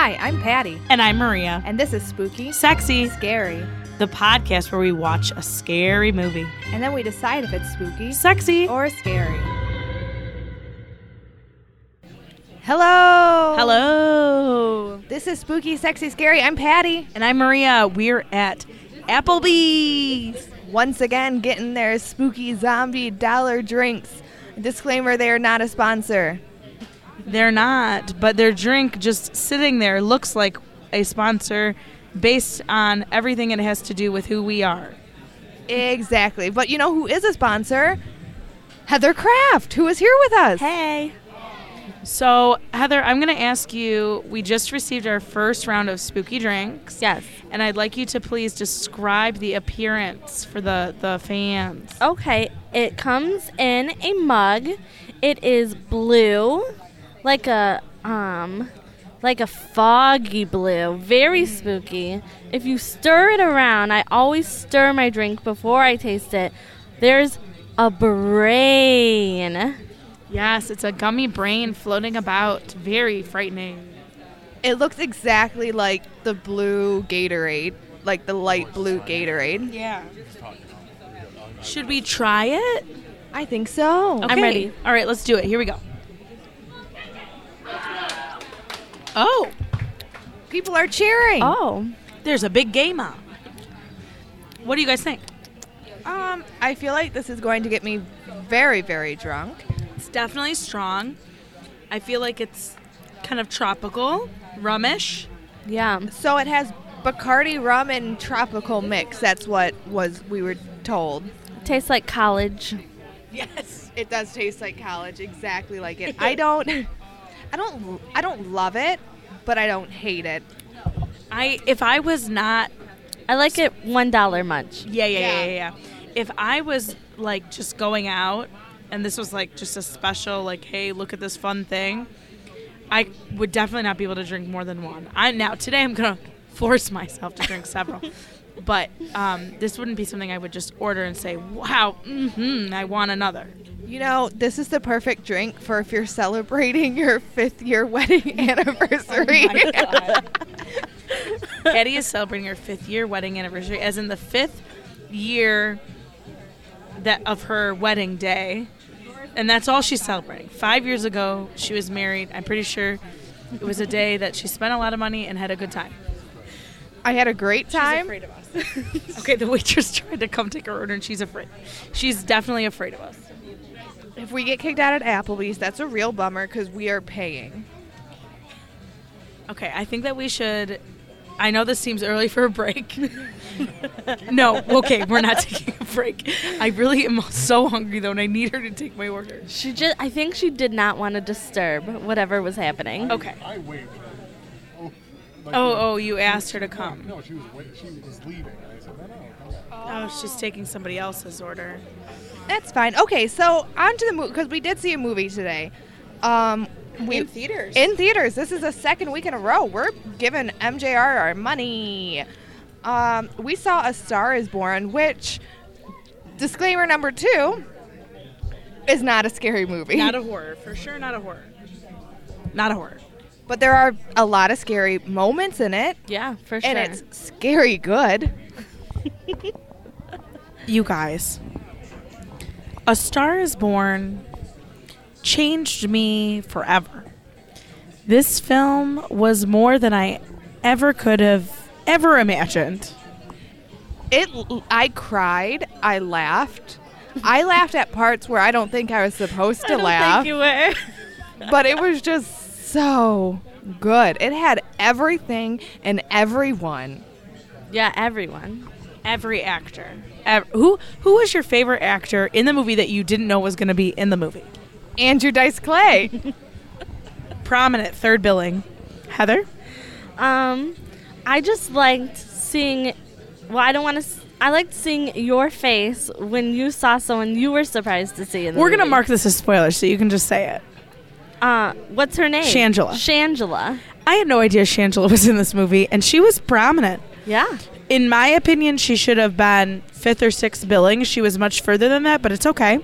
Hi, I'm Patty, And I'm Maria. and this is Spooky, Sexy, Scary, the podcast where we watch a scary movie. and then we decide if it's spooky Sexy. or scary. Hello. Hello. This is Spooky, Sexy, Scary. I'm Patty. And I'm Maria. We're at Applebee's. Once again, getting their spooky zombie dollar drinks. Disclaimer: they are not a sponsor. They're not, but their drink just sitting there looks like a sponsor based on everything it has to do with who we are. Exactly. But you know who is a sponsor? Heather Kraft, who is here with us. Hey. So, Heather, I'm going to ask you we just received our first round of spooky drinks. Yes. And I'd like you to please describe the appearance for the, the fans. Okay. It comes in a mug. It is blue, like a um, like a foggy blue, very spooky. If you stir it around, I always stir my drink before I taste it. There's a brain. Yes, it's a gummy brain floating about. Very frightening. It looks exactly like the blue Gatorade, like the light blue Gatorade. Yeah. Should we try it? I think so. Okay. I'm ready. All right, let's do it. Here we go. Oh, People are cheering. Oh, there's a big game on. What do you guys think? Um, I feel like this is going to get me very, very drunk. It's definitely strong. I feel like it's kind of tropical, rumish. yeah. So it has Bacardi rum and tropical mix. That's what was we were told. Tastes like college. Yes, it does taste like college, exactly like it. I don't, I don't, I don't love it, but I don't hate it. I if I was not I like it one dollar much. yeah, yeah, yeah, Yeah. yeah, yeah. If I was like just going out and this was like just a special like hey, look at this fun thing, I would definitely not be able to drink more than one. I now today I'm going to force myself to drink several. But um, this wouldn't be something I would just order and say, "Wow, hmm I want another." You know, this is the perfect drink for if you're celebrating your fifth year wedding anniversary. Eddie is celebrating her fifth year wedding anniversary, as in the fifth year that of her wedding day, and that's all she's celebrating. Five years ago, she was married. I'm pretty sure it was a day that she spent a lot of money and had a good time. I had a great time. Of us. okay, the waitress tried to come take her order, and she's afraid. She's definitely afraid of us. If we get kicked out at Applebee's, that's a real bummer because we are paying. Okay, I think that we should. I know this seems early for a break. no, okay, we're not taking a break. I really am so hungry though, and I need her to take my order. She just I think she did not want to disturb whatever was happening. Okay. I waved her. Like, Oh, oh, you asked her to come. No, she was wait, she was leaving, I said, no, no, come back. Oh, she's taking somebody else's order. That's fine. Okay, so on to the movie because we did see a movie today. Um, we, theaters. in theaters. This is the second week in a row. We're giving MJR our money. Um, we saw A Star Is Born, which disclaimer number two is not a scary movie. not a horror, for sure. Not a horror. Not a horror. But there are a lot of scary moments in it, Yeah, for sure. and it's scary good. You guys, A Star Is Born changed me forever. This film was more than I ever could have ever imagined. It. I cried. I laughed. I laughed at parts where I don't think I was supposed to I don't laugh. think you were. but it was just so good. It had everything and everyone. yeah, everyone. Every actor. Ev- who who was your favorite actor in the movie that you didn't know was going to be in the movie? Andrew Dice Clay. Prominent third billing. Heather? Um, I just liked seeing. Well, I don't want to. I liked seeing your face when you saw someone you were surprised to see in the We're going to movie. mark this as spoilers so you can just say it. Uh, what's her name? Shangela. Shangela. I had no idea Shangela was in this movie and she was prominent. Yeah. in my opinion, she should have been fifth or sixth billing. She was much further than that, but it's okay.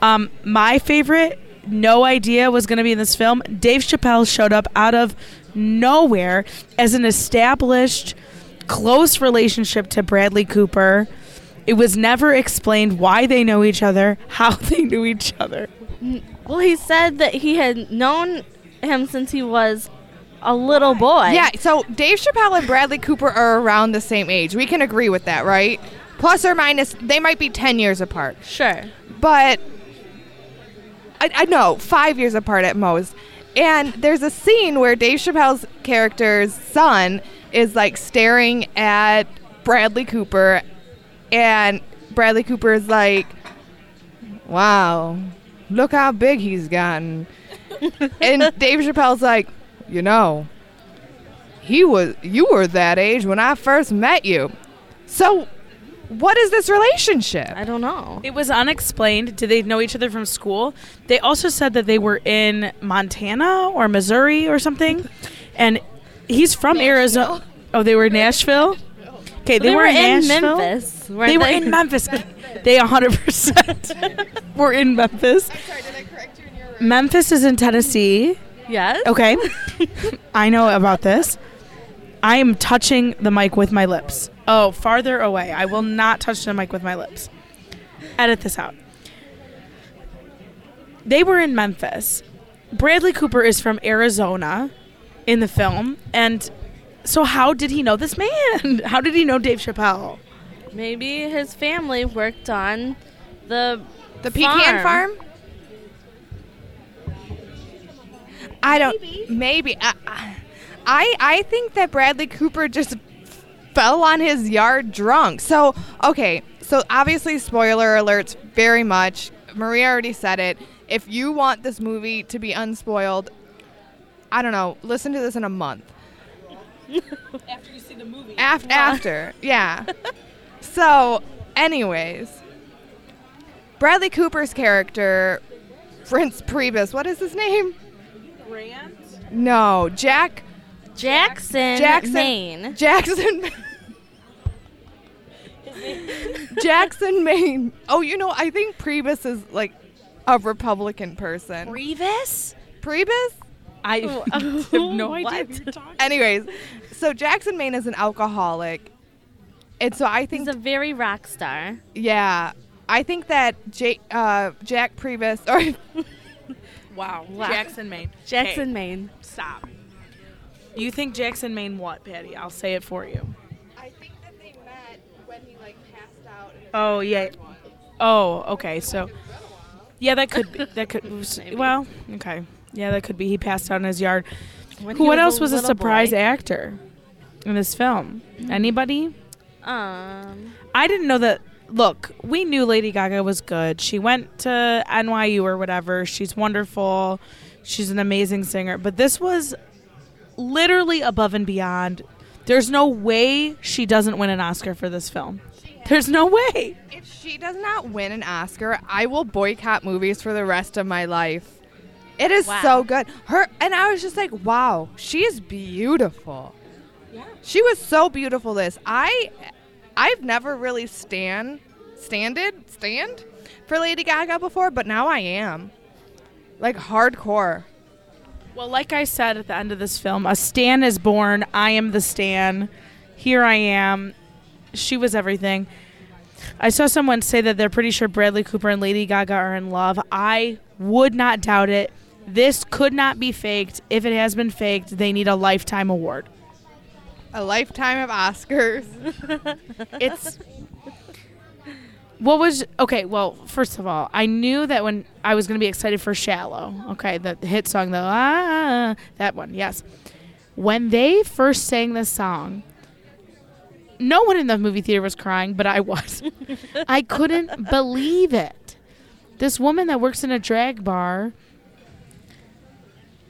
Um, my favorite no idea was going to be in this film. Dave Chappelle showed up out of nowhere as an established, close relationship to Bradley Cooper. It was never explained why they know each other, how they knew each other. Well, he said that he had known him since he was a little boy. Yeah, so Dave Chappelle and Bradley Cooper are around the same age. We can agree with that, right? Plus or minus, they might be 10 years apart. Sure. But I, I know, five years apart at most. And there's a scene where Dave Chappelle's character's son is like staring at Bradley Cooper, and Bradley Cooper is like, wow, look how big he's gotten. and Dave Chappelle's like, you know, he was you were that age when I first met you. So what is this relationship? I don't know. It was unexplained. Did they know each other from school? They also said that they were in Montana or Missouri or something. And he's from Arizona. Oh, they were in Nashville? Okay, they, They were, were in in Nashville. Memphis. weren't They were in Memphis. They 100% were in Memphis. Memphis is in Tennessee. Yes. Okay. I know about this. I am touching the mic with my lips. Oh, farther away. I will not touch the mic with my lips. Edit this out. They were in Memphis. Bradley Cooper is from Arizona in the film. And so, how did he know this man? How did he know Dave Chappelle? Maybe his family worked on the The pecan farm? I don't. Maybe. I, I I think that Bradley Cooper just fell on his yard drunk. So okay. So obviously, spoiler alerts very much. Maria already said it. If you want this movie to be unspoiled, I don't know. Listen to this in a month. After you see the movie. After, after, yeah. so, anyways, Bradley Cooper's character, Prince Priebus, what is his name? Grant? No, Jack Jackson, Jackson Maine. Jackson. Jackson, Maine. Oh, you know, I think Priebus is like a Republican person. Revis? Priebus? I Oh, have no idea what? what you're talking Anyways, so Jackson, Maine is an alcoholic. And so I think He's a very rock star. Yeah, I think that J- uh, Jack Priebus or Wow. Wow. Jackson, Maine. Jackson, Hey, Maine. stop. You think Jackson, Maine what, Patty? I'll say it for you. I think that they met when he like passed out. Oh, yeah. Oh, okay. So, yeah, that could be. That could. Well, okay. Yeah, that could be. He passed out in his yard. When Who? What else was a surprise boy. actor in this film? Anybody? Um, I didn't know that. Look, we knew Lady Gaga was good. She went to NYU or whatever. She's wonderful. She's an amazing singer. But this was literally above and beyond. There's no way she doesn't win an Oscar for this film. There's no way. If she does not win an Oscar, I will boycott movies for the rest of my life. It is Wow. so good. Her and I was just like, wow, she is beautiful. Yeah. She was so beautiful this. I I've never really stand standed stand for Lady Gaga before, but now I am. Like hardcore. Well, like I said at the end of this film, a Stan is born. I am the Stan. Here I am. She was everything. I saw someone say that they're pretty sure Bradley Cooper and Lady Gaga are in love. I would not doubt it. This could not be faked. If it has been faked, they need a lifetime award. A lifetime of Oscars. It's what was okay. Well, first of all, I knew that when I was going to be excited for "Shallow," okay, the, hit song, the ah, that one, yes. When they first sang this song, no one in the movie theater was crying, but I was. I couldn't believe it. This woman that works in a drag bar.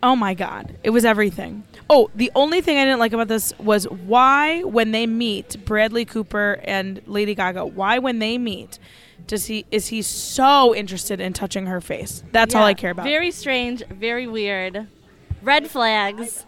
Oh my god, it was everything. Oh, the only thing I didn't like about this was why when they meet Bradley Cooper and Lady Gaga, why when they meet does he is he so interested in touching her face? That's all I care about. Very strange, very weird. Red flags.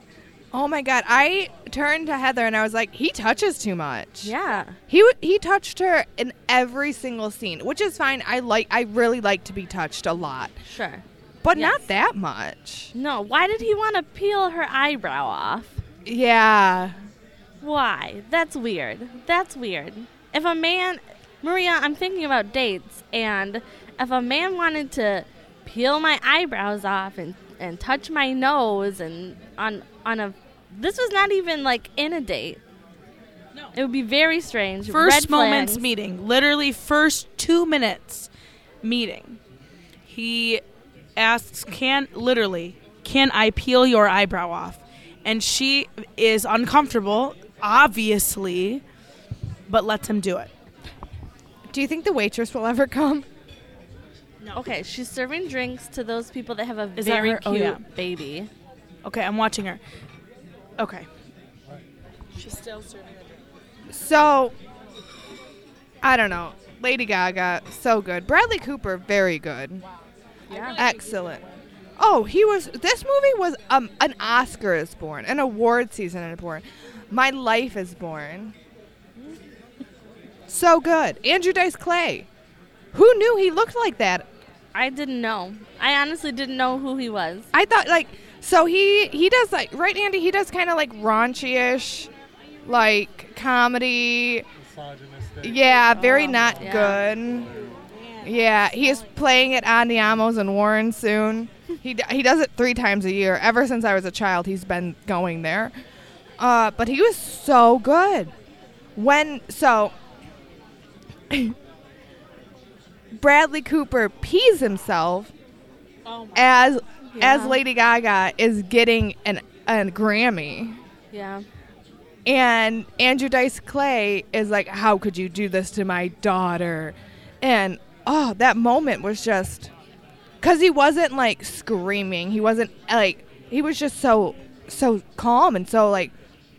Oh my god, I turned to Heather and I was like, he touches too much. Yeah. He w- he touched her in every single scene, which is fine. I like I really like to be touched a lot. Sure. But Yes. not that much. No, why did he want to peel her eyebrow off? Yeah. Why? That's weird. That's weird. If a man, Maria, I'm thinking about dates, and if a man wanted to peel my eyebrows off and, and touch my nose and on on a, this was not even like in a date. No. It would be very strange. First Red moments flags. meeting, literally first two minutes meeting. He asks, "Can literally can I peel your eyebrow off?" And she is uncomfortable, obviously, but lets him do it. Do you think the waitress will ever come? No. Okay, she's serving drinks to those people that have a Is that very her? Oh, cute yeah. baby. Okay, I'm watching her. Okay. She's still serving the drink. So, I don't know. Lady Gaga, so good. Bradley Cooper, very good. Yeah. Excellent. Oh, he was. This movie was um, an Oscar is born, an award season is born. My life is born. So good. Andrew Dice Clay. Who knew he looked like that? I didn't know. I honestly didn't know who he was. I thought like so he he does like right Andy he does kind of like raunchy-ish like comedy. Misogynistic. Yeah, very not Yeah. good. Yeah, he is playing at Andiamos and Warren soon. He d- he does it three times a year. Ever since I was a child, he's been going there. Uh, but he was so good. When so, Bradley Cooper pees himself Oh as as Lady Gaga is getting an a Grammy. Yeah. And Andrew Dice Clay is like, How could you do this to my daughter? And oh, that moment was just because he wasn't like screaming. He wasn't like, he was just so, so calm and so like,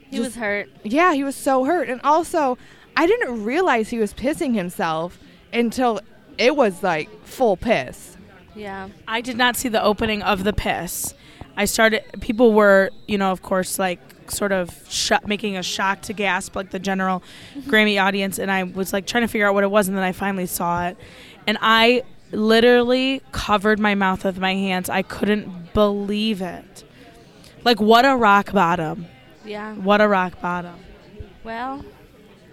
He just- was hurt. yeah, he was so hurt. And also, I didn't realize he was pissing himself until it was like full piss. Yeah. I did not see the opening of the piss. I started. People were, you know, of course, like sort of sh- making a shock to gasp, like the general Grammy audience, and I was like trying to figure out what it was, and then I finally saw it, and I literally covered my mouth with my hands. I couldn't believe it. Like what a rock bottom! Yeah. What a rock bottom! Well,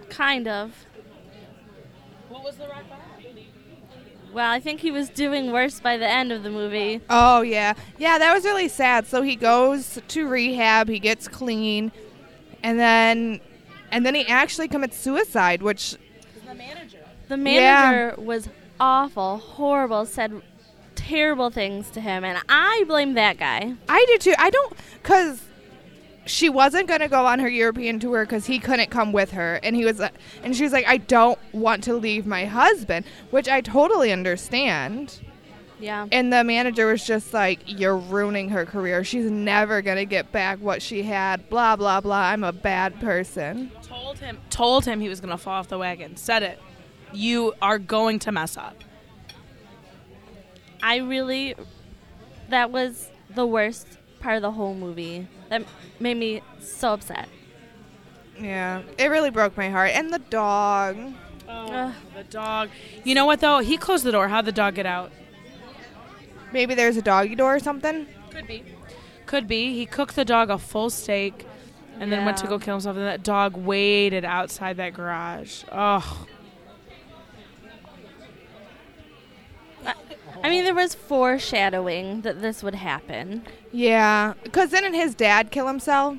kind of. What was the rock bottom? Well, I think he was doing worse by the end of the movie. Oh yeah, yeah, that was really sad. So he goes to rehab, he gets clean, and then, and then he actually commits suicide, which The manager. The Yeah. manager was awful, horrible, said terrible things to him, and I blame that guy. I do too. I don't, cause she wasn't gonna go on her European tour because he couldn't come with her, and he was, uh, and she was like, I don't want to leave my husband, which I totally understand. Yeah. And the manager was just like, You're ruining her career. She's never gonna get back what she had. Blah blah blah. I'm a bad person. Told him. Told him he was gonna fall off the wagon. Said it. You are going to mess up. I really, that was the worst part of the whole movie. That made me so upset. Yeah, it really broke my heart. And the dog. Oh, Ugh. The dog. You know what though? He closed the door. How'd the dog get out? Maybe there's a doggy door or something. Could be. Could be. He cooked the dog a full steak and then went to go kill himself and that dog waited outside that garage. Oh. I mean, there was foreshadowing that this would happen. Yeah, because didn't his dad kill himself?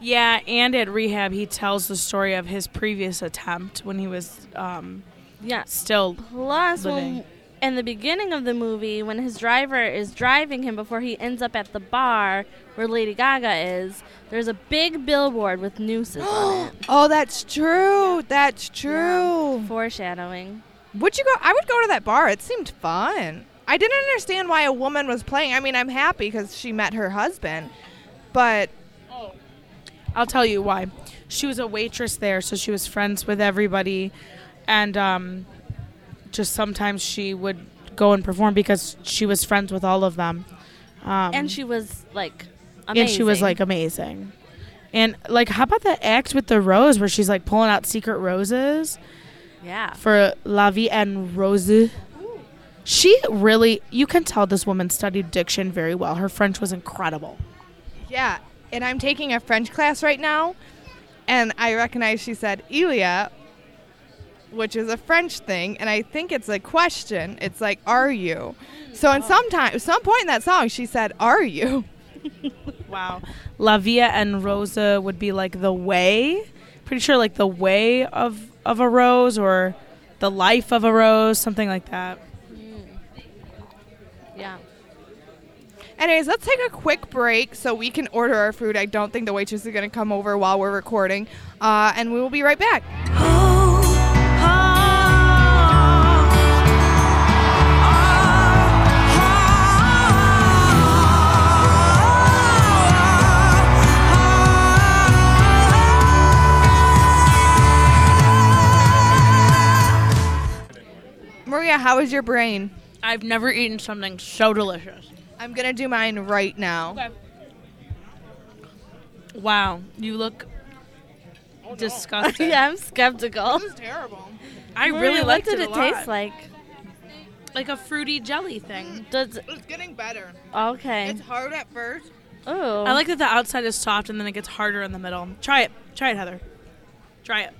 Yeah, and at rehab he tells the story of his previous attempt when he was um, Yes. still Plus, when, Living. in the beginning of the movie, when his driver is driving him before he ends up at the bar where Lady Gaga is, there's a big billboard with nooses on it. Oh, that's true. That's true. Foreshadowing. Would you go? I would go to that bar. It seemed fun. I didn't understand why a woman was playing. I mean, I'm happy because she met her husband, but I'll tell you why. She was a waitress there, so she was friends with everybody, and um, just sometimes she would go and perform because she was friends with all of them. Um, and she was like amazing. and she was like amazing. And like, how about the act with the rose where she's like pulling out secret roses yeah. for La Vie en Rose? She really, you can tell this woman studied diction very well. Her French was incredible. Yeah, and I'm taking a French class right now, and I recognize she said Ilia, which is a French thing, and I think it's a question. It's like, "Are you?" So, in some time, some point in that song, she said, "Are you?" Wow. La Via and Rosa would be like the way. Pretty sure like the way of of a rose or the life of a rose, something like that. Yeah. Anyways, let's take a quick break so we can order our food. I don't think the waitress is going to come over while we're recording, uh, and we will be right back. Maria, how is your brain? I've never eaten something so delicious. I'm going to do mine right now. Wow, you look oh, disgusting. yeah, I'm skeptical. This is terrible. I Maria, really what liked did it it, a lot. like? Like a fruity jelly thing. Does It's getting better. okay. It's hard at first. Oh, I like that the outside is soft and then it gets harder in the middle. Try it. Try it, Heather. Try it.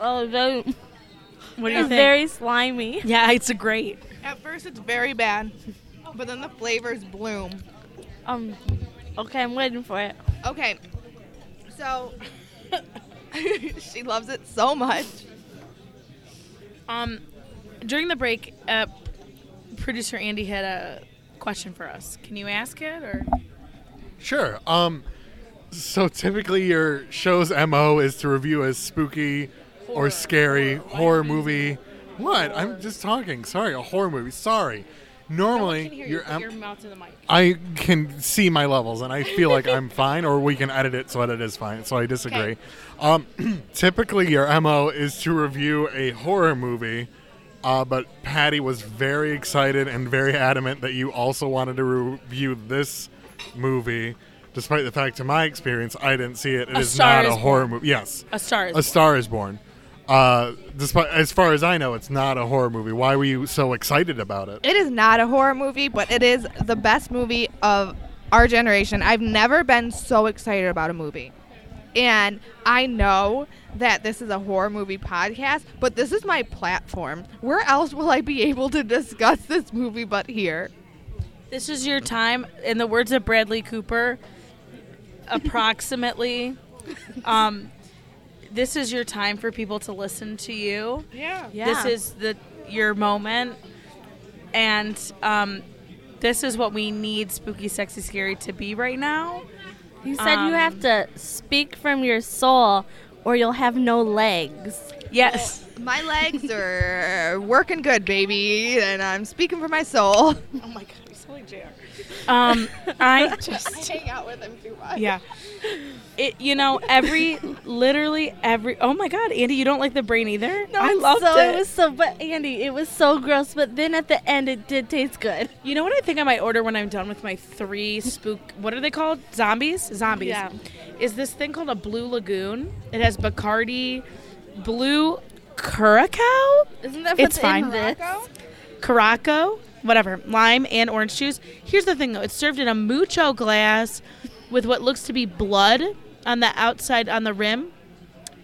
Oh, very, What do you think? very slimy. yeah, it's a great. At first, it's very bad, but then the flavors bloom. Um, okay, I'm waiting for it. Okay, so she loves it so much. Um, during the break, uh, producer Andy had a question for us. Can you ask it or? Sure. Um, so typically your show's mo is to review a spooky or scary horror movie. What? I'm just talking. Sorry, a horror movie. Sorry. Normally, your mouth to the mic. I can see my levels, and I feel like I'm fine, or we can edit it so that it is fine. So I disagree. Um, typically, your mo is to review a horror movie, uh, but Patty was very excited and very adamant that you also wanted to review this movie, despite the fact, to my experience, I didn't see it. It A is Star not a horror movie. Yes, A star. Is A Star is Born. Uh, despite, as far as I know, it's not a horror movie. Why were you so excited about it? It is not a horror movie, but it is the best movie of our generation. I've never been so excited about a movie. And I know that this is a horror movie podcast, but this is my platform. Where else will I be able to discuss this movie but here? This is your time. In the words of Bradley Cooper, approximately. Um, this is your time for people to listen to you. Yeah. Yeah. This is the your moment, and um, this is what we need spooky, sexy, scary to be right now. You said you Um, have to speak from your soul, or you'll have no legs. Yes. My legs are working good, baby, and I'm speaking for my soul. Oh my god, you sound like JR. Um, I just hang out with him too much. yeah. It you know every literally every oh my god Andy you don't like the brain either No, I loved so, it. was so, but Andy, it was so gross. But then at the end, it did taste good. You know what I think I might order when I'm done with my three spook what are they called zombies zombies Yeah. is this thing called a blue lagoon it has Bacardi blue curacao Isn't that It's fine. in this? Caraco, whatever, lime and orange juice. Here's the thing though, it's served in a mucho glass with what looks to be blood on the outside on the rim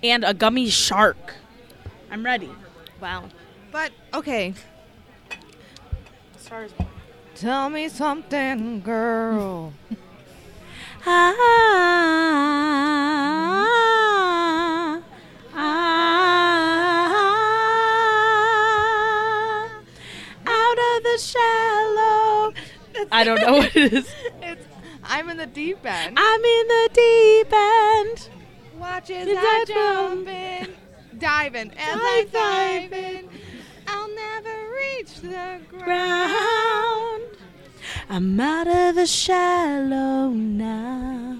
and a gummy shark. I'm ready. Wow. But okay, tell me something, girl. Ah, ah, out of the shallow. I don't know what it is. I'm in the deep end. I'm in the deep end. Watch as Is I that jump um, in, diving as I dive in. I'll never reach the ground. ground. I'm out of the shallow now.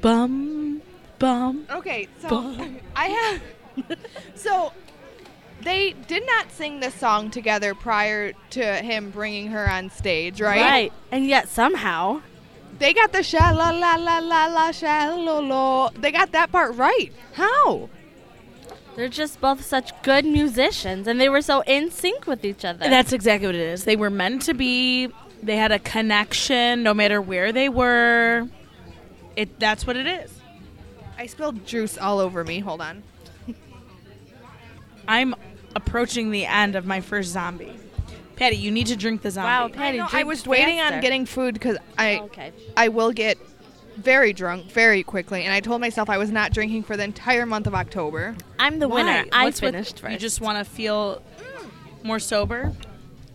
Bum, bum. Okay, so Bum. I have. So they did not sing this song together prior to him bringing her on stage, right? Right. And yet somehow, They got the sha la la la la la sha lo lo. They got that part right. How? They're just both such good musicians, and they were so in sync with each other. That's exactly what it is. They were meant to be. They had a connection no matter where they were. It that's what it is. I spilled juice all over me. Hold on. I'm approaching the end of my first zombie. Patty, you need to drink the zombie. Wow, I, Patty, know, I was waiting faster. on getting food because I oh, okay. I will get very drunk very quickly, and I told myself I was not drinking for the entire month of October. I'm the Why? winner. I What's with- finished first. You just want to feel more sober.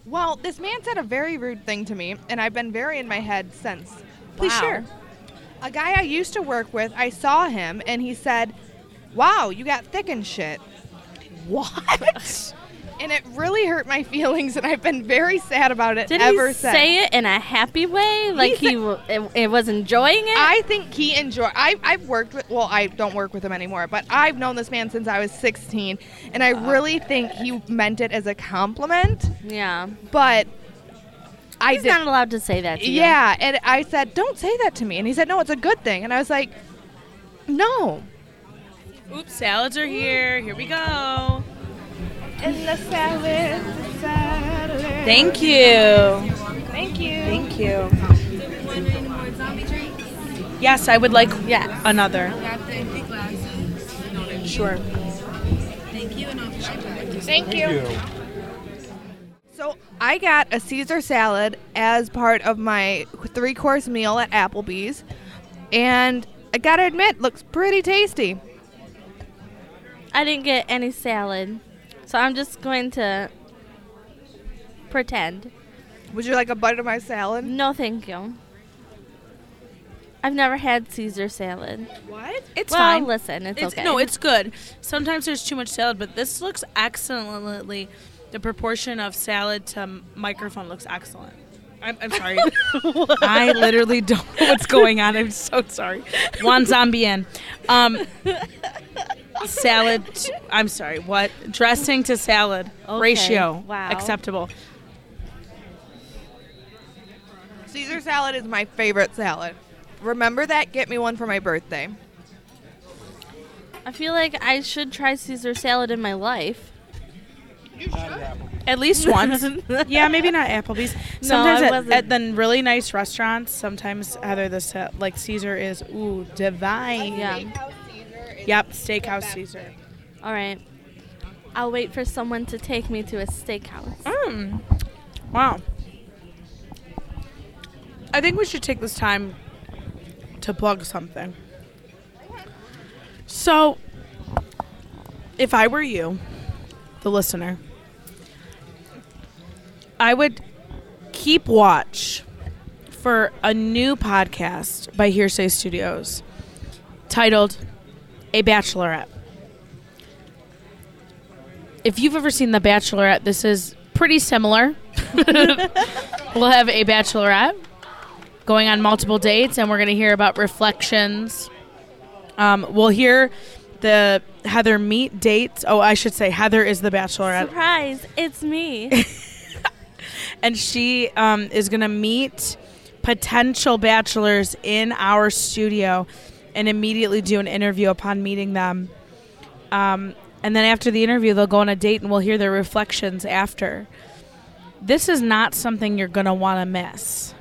Well, this man said a very rude thing to me, and I've been very in my head since. Please Wow. share. A guy I used to work with, I saw him, and he said, "Wow, you got thick and shit." What? And it really hurt my feelings, and I've been very sad about it Did ever he since. say it in a happy way? Like he, w- it, it was enjoying it? I think he enjoyed I I've worked with. Well, I don't work with him anymore, but I've known this man since I was 16, and I uh. really think he meant it as a compliment. yeah. But I He's did. not allowed to say that to you. yeah, and I said, "Don't say that to me," and he said, "No, it's a good thing," and I was like, "No." Oops, salads are here. Here we go. And the salad, the salad. Thank you. Thank you. Thank you. Yes, I would like Yes. another. Got the empty glasses. Sure. Thank you, and I'll be right back. Thank you. So I got a Caesar salad as part of my three-course meal at Applebee's, and I gotta admit, looks pretty tasty. I didn't get any salad, so I'm just going to pretend. Would you like a bite of my salad? No, thank you. I've never had Caesar salad. What? It's well, fine. listen, it's, okay. No, it's good. Sometimes there's too much salad, but this looks excellently. The proportion of salad to microphone looks excellent. I'm, I'm sorry. I literally don't know what's going on. I'm so sorry. Juan zombie in. Um, salad. t- I'm sorry. What dressing to salad Okay, ratio? wow. Acceptable. Caesar salad is my favorite salad. Remember that? Get me one for my birthday. I feel like I should try Caesar salad in my life. At least once. yeah, maybe not Applebee's. No, Sometimes I at, wasn't. at the really nice restaurants, sometimes either the sa- like Caesar is ooh divine. Yeah. Yep, Steakhouse Caesar. All right. I'll wait for someone to take me to a steakhouse. Mm. Wow. I think we should take this time to plug something. So, if I were you, the listener, I would keep watch for a new podcast by Hearsay Studios titled A Bachelorette. If you've ever seen The Bachelorette, this is pretty similar. we'll have a bachelorette going on multiple dates, and we're going to hear about reflections. Um, we'll hear the Heather meet dates. Oh, I should say Heather is the bachelorette, Surprise! It's me. and she um, is going to meet potential bachelors in our studio and immediately do an interview upon meeting them. Um, and then after the interview, they'll go on a date and we'll hear their reflections after. This is not something you're going to want to miss.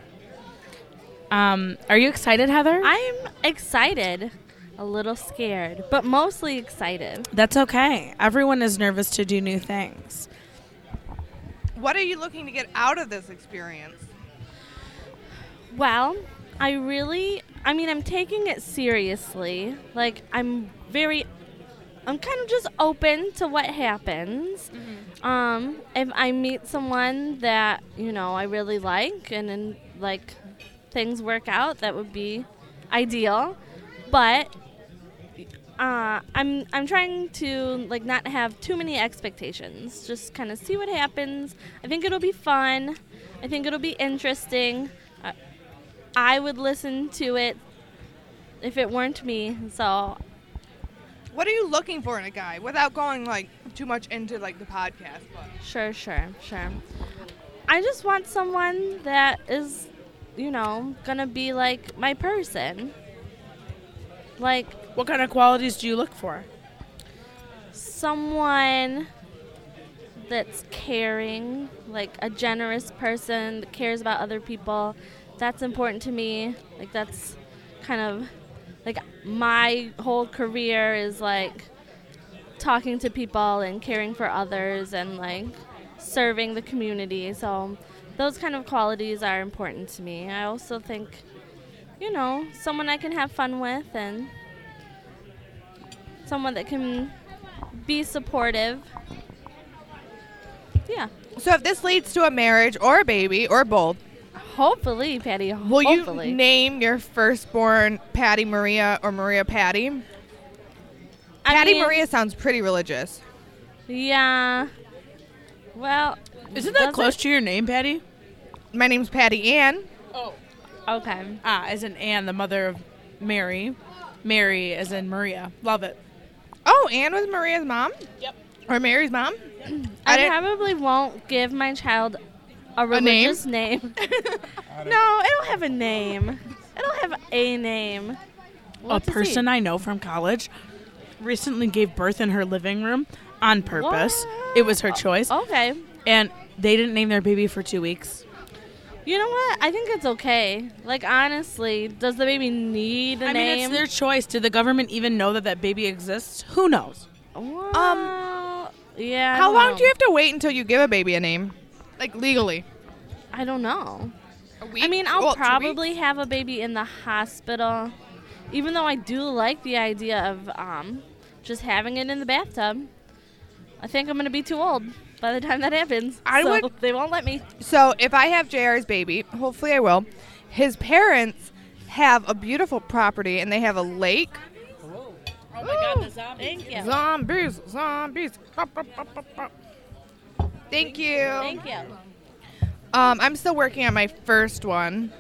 Um, are you excited, Heather? I'm excited, a little scared, but mostly excited. That's okay. Everyone is nervous to do new things. What are you looking to get out of this experience? Well, I really, I mean, I'm taking it seriously. Like, I'm very, I'm kind of just open to what happens. Um, if I meet someone that, you know, I really like and then, like, things work out, that would be ideal. But, uh, I'm I'm trying to like not have too many expectations. Just kind of see what happens. I think it'll be fun. I think it'll be interesting. I would listen to it if it weren't me. So What are you looking for in a guy without going like too much into like the podcast? But sure, sure, sure. I just want someone that is, you know, gonna be like my person. Like What kind of qualities do you look for? someone that's caring, like a generous person that cares about other people. That's important to me. Like that's kind of like my whole career is like talking to people and caring for others and like serving the community. So those kind of qualities are important to me. I also think you know, someone I can have fun with and someone that can be supportive. Yeah. So if this leads to a marriage or a baby or both, Hopefully, Patty. will hopefully. you name your firstborn Patty Maria or Maria Patty? I Patty mean, Maria sounds pretty religious. Yeah. Well, Isn't that does it- close to your name, Patty? My name's Patty Ann. Oh. Okay. Ah, as in Anne, the mother of Mary. Mary as in Maria. Love it. Oh, Ann was Maria's mom? Yep. Or Mary's mom? I, didn't- probably won't give my child a name? religious name. no, it don't have a name. It don't have a name. We'll a have to see. person I know from college recently gave birth in her living room on purpose. What? It was her choice. Okay. And they didn't name their baby for two weeks. You know what? I think it's okay. Like honestly, does the baby need a I mean, it's their choice. Did the government even know that that baby exists? Who knows? Well, um, yeah. How long know. do you have to wait until you give a baby a name? Like legally? I don't know. A week? I mean, I'll Well, probably have a baby in the hospital, even though I do like the idea of um, just having it in the bathtub. I think I'm gonna be too old by the time that happens. I so would- They won't let me. So if I have JR's baby, hopefully I will, his parents have a beautiful property and they have a lake. Oh my God, the zombie. Thank you. Zombies, zombies. Thank you. Thank you. Um, I'm still working on my first one.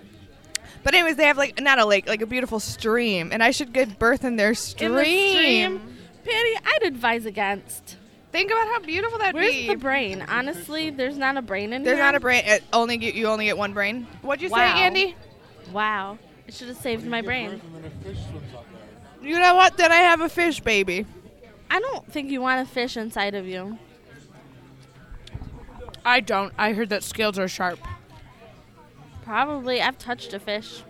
But anyways, they have like not a lake, like a beautiful stream, and I should give birth in their stream. In the stream, Patty, I'd advise against. Think about how beautiful that'd Where's be. the brain? Honestly, there's not a brain in There's here. There's not a brain. It only get you only get one brain. What'd you Wow. say, Andy? Wow. I should have saved my brain. You know what? Then I have a fish baby. I don't think you want a fish inside of you. I don't. I heard that scales are sharp. Probably. I've touched a fish.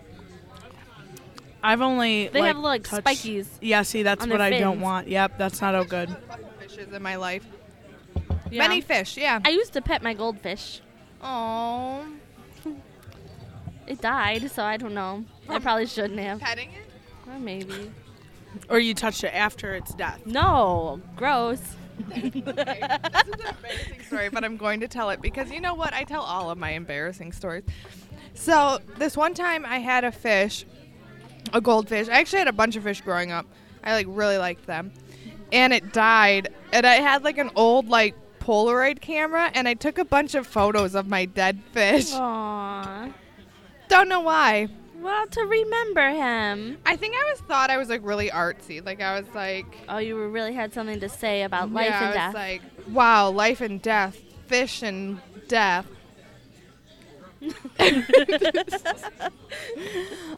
I've only. They like, have like touched- spikies. Yeah, see, that's what their I don't want. Yep, that's not all good. Fishes in my life. Yeah. Many fish. Yeah. I used to pet my goldfish. Oh. It died, so I don't know. I probably shouldn't have. Petting it. Or maybe. Or you touched it after its death. No, gross. this is an embarrassing story, but I'm going to tell it because you know what? I tell all of my embarrassing stories. So this one time I had a fish, a goldfish. I actually had a bunch of fish growing up. I like really liked them, and it died. And I had like an old like Polaroid camera, and I took a bunch of photos of my dead fish. Aww. Don't know why. Well, to remember him. I think I was thought I was like really artsy. Like I was like Oh, you really had something to say about life yeah, and I was death. like, wow, life and death, fish and death.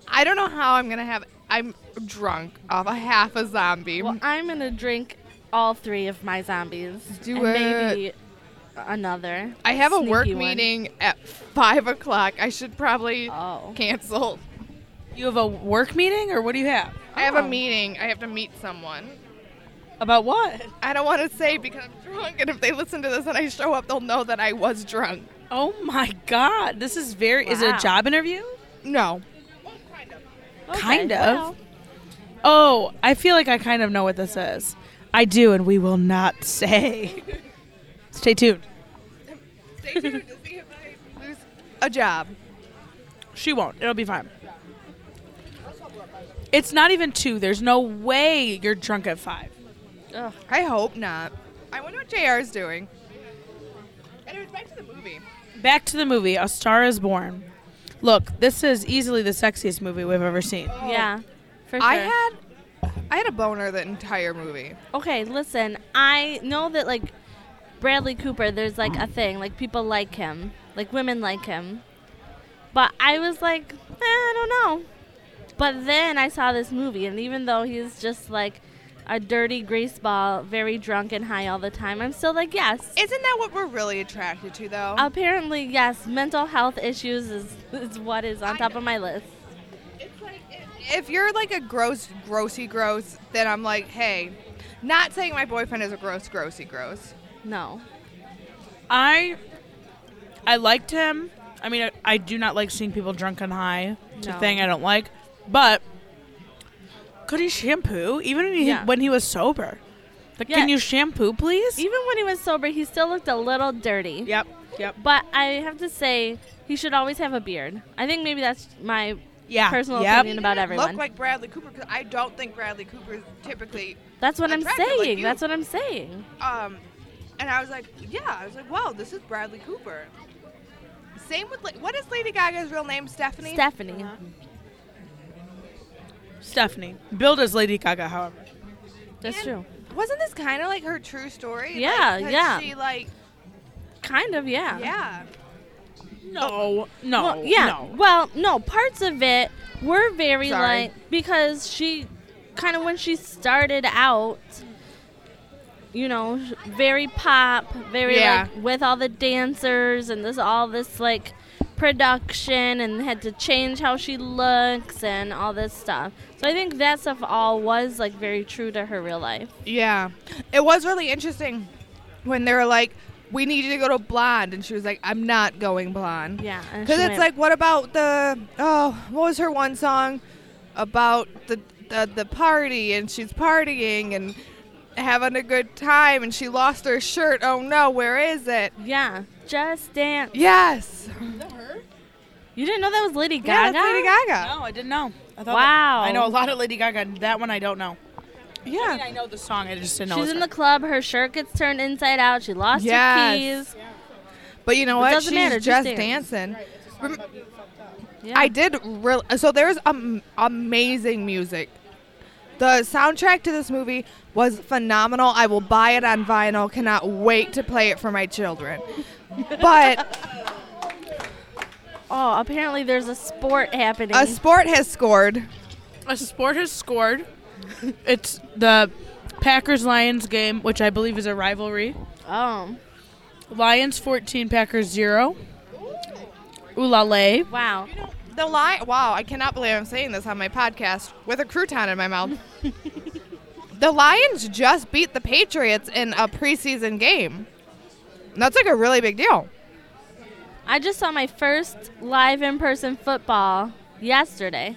I don't know how I'm gonna have. I'm drunk off a half a zombie. well, I'm gonna drink all three of my zombies. Do and it. Maybe another. I have a work one. meeting at five o'clock. I should probably Oh. cancel. You have a work meeting, or what do you have? I have a Oh. meeting. I have to meet someone. About what? I don't want to say because I'm drunk, and if they listen to this and I show up, they'll know that I was drunk. Oh my God, this is very. Is it Wow. a job interview? No. Kind Okay, Kind of. well, Oh, I feel like I kind of know what this is. I do, and we will not say. Stay tuned. Stay tuned to see if I lose a job. She won't. It'll be fine. It's not even two. There's no way you're drunk at five. ugh. I hope not. I wonder what JR is doing. Anyways, back to the movie. Back to the movie, A Star is Born. Look, this is easily the sexiest movie we've ever seen. Yeah, for sure. I had I had a boner the entire movie. Okay, listen. I know that like Bradley Cooper, there's like a thing, like people like him, like women like him. But I was like, eh, I don't know. But then I saw this movie, and even though he's just like a dirty grease ball, very drunk and high all the time, I'm still like, yes. Isn't that what we're really attracted to, though? Apparently, yes, mental health issues is, is what is on I top know. of my list. It's like i- if you're like a gross, grossy gross, then I'm like, hey, not saying my boyfriend is a gross, grossy gross. No. I I liked him. I mean, I, I do not like seeing people drunk and high. It's No. a thing I don't like. But could he shampoo even when he, Yeah. when he was sober? Like, Yeah. can you shampoo, please? Even when he was sober, he still looked a little dirty. Yep. Yep. But I have to say, he should always have a beard. I think maybe that's my Yeah. personal yep. opinion about everyone. Look like Bradley Cooper because I don't think Bradley Cooper is typically. that's what I'm attractive like saying. that's what I'm saying. Um, and I was like, yeah, I was like, wow, this is Bradley Cooper. Same with La- what is Lady Gaga's real name? Stephanie. Stephanie. Uh-huh. Stephanie. Billed as Lady Gaga, however. That's And true. Wasn't this kind of like her true story? Yeah, Like, 'cause yeah. She like, Kind of, yeah. yeah. No. No. Well, yeah. No. Well, no, parts of it were very Sorry. like because she kind of when she started out, you know, very pop, very Yeah. like with all the dancers and this all this like production and had to change how she looks and all this stuff. So I think that stuff all was like very true to her real life. Yeah. It was really interesting when they were like, we need you to go to blonde. And she was like, I'm not going blonde. Yeah. Because it's like, what about the, oh, what was her one song about the, the, the party and she's partying and having a good time and she lost her shirt. Oh no, where is it? yeah, just dance. Yes. You didn't know that was Lady Yeah, Gaga? that's Lady Gaga. No, I didn't know. I thought Wow. That, I know a lot of Lady Gaga. That one I don't know. I mean, Yeah. I know the song. I just didn't know. She's it in was the club. Her shirt gets turned inside out. She lost her Yes. keys. But you know It what? doesn't She's matter, just just dance. dancing. Rem- Yeah. I did real. So there's um, amazing music. The soundtrack to this movie was phenomenal. I will buy it on vinyl. Cannot wait to play it for my children. But Oh, apparently there's a sport happening. a sport has scored. A sport has scored. it's the Packers Lions game, which I believe is a rivalry. oh, Lions 14, Packers 0. Ooh la lay. wow. The line. Wow, I cannot believe I'm saying this on my podcast with a crouton in my mouth. the Lions just beat the Patriots in a preseason game. That's like a really big deal. I just saw my first live in-person football yesterday.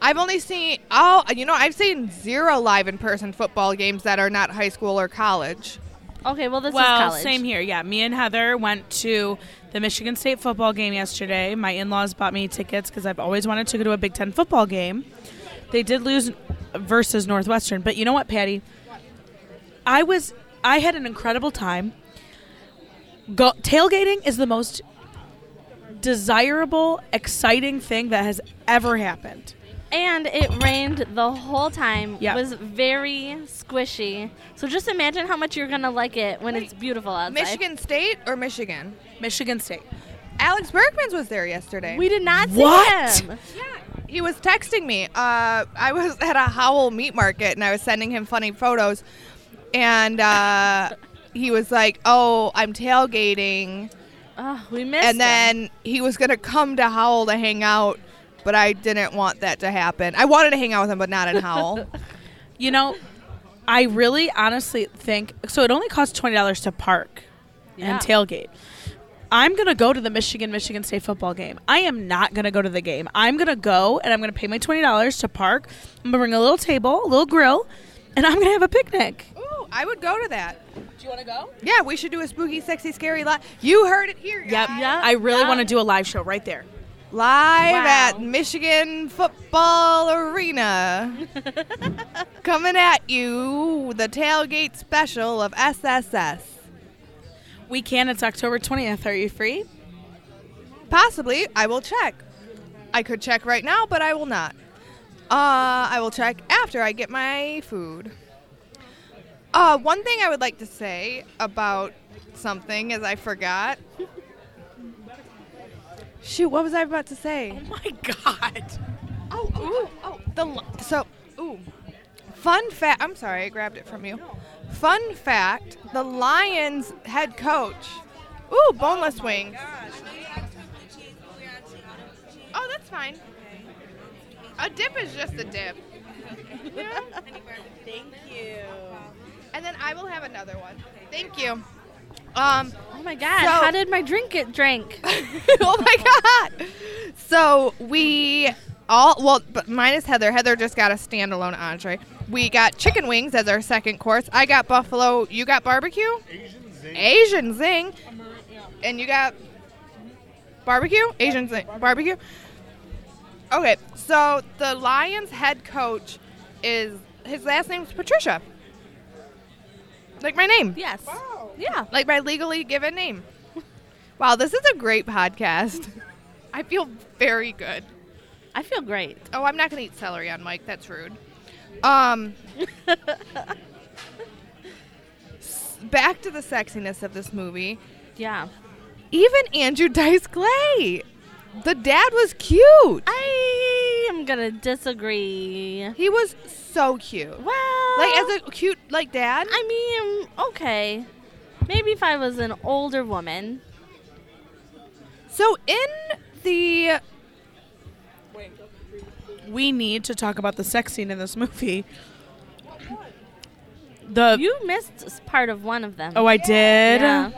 I've only seen oh, you know, I've seen zero live in-person football games that are not high school or college. Okay, well this well, is college. same here. Yeah, me and Heather went to the Michigan State football game yesterday. My in-laws bought me tickets because I've always wanted to go to a Big Ten football game. They did lose versus Northwestern, but you know what, Patty? I was I had an incredible time. Go, tailgating is the most desirable, exciting thing that has ever happened. And it rained the whole time. Yeah. It was very squishy. So just imagine how much you're gonna like it when it's beautiful outside. Michigan State or Michigan? Michigan State. Alex Bergman's was there yesterday. We did not see What? him. he was texting me. Uh, I was at a Howell meat market and I was sending him funny photos, and uh, he was like, "Oh, I'm tailgating," Oh, we missed and him. then he was gonna come to Howell to hang out, but I didn't want that to happen. I wanted to hang out with him, but not in Howell. You know, I really honestly think so. It only costs twenty dollars to park Yeah. and tailgate. I'm gonna go to the Michigan Michigan State football game. I am not gonna go to the game. I'm gonna go and I'm gonna pay my twenty dollars to park. I'm gonna bring a little table, a little grill, and I'm gonna have a picnic. I would go to that. Do you want to go? Yeah, we should do a spooky, sexy, scary live. You heard it here, Yep. guys. Yeah. I really want to do a live show right there. Live Wow. at Michigan Football Arena. Coming at you, the tailgate special of SSS. We can. It's October twentieth. Are you free? Possibly, I will check. I could check right now, but I will not. Uh, I will check after I get my food. Uh, one thing I would like to say about something is I forgot. Shoot, what was I about to say? Oh my God. Oh, ooh, oh, the li- so, ooh, Fun fact. I'm sorry, I grabbed it from you. Fun fact: the Lions head coach. Ooh, boneless wings. Oh, that's fine. A dip is just a dip. Thank you. And then I will have another one. Thank you. Um, Oh my god, So- how did my drink get drank? oh my god. So we all well, but minus Heather. Heather just got a standalone entree. We got chicken wings as our second course. I got buffalo. You got barbecue. Asian zing. Asian zing. And you got barbecue. Asian zing. Barbecue. Okay, so the Lions head coach is his last name's Patricia. Like my name. yes. Wow. Yeah. Like my legally given name. Wow, this is a great podcast. I feel very good. I feel great. Oh, I'm not gonna eat celery on mic. That's rude. Um, back to the sexiness of this movie. Yeah. Even Andrew Dice Clay, the dad was cute. I am gonna disagree. He was so cute. Well, Like as a cute like dad. I mean, okay. Maybe if I was an older woman. So in the We need to talk about the sex scene in this movie. The You missed part of one of them. oh, I did. Yeah.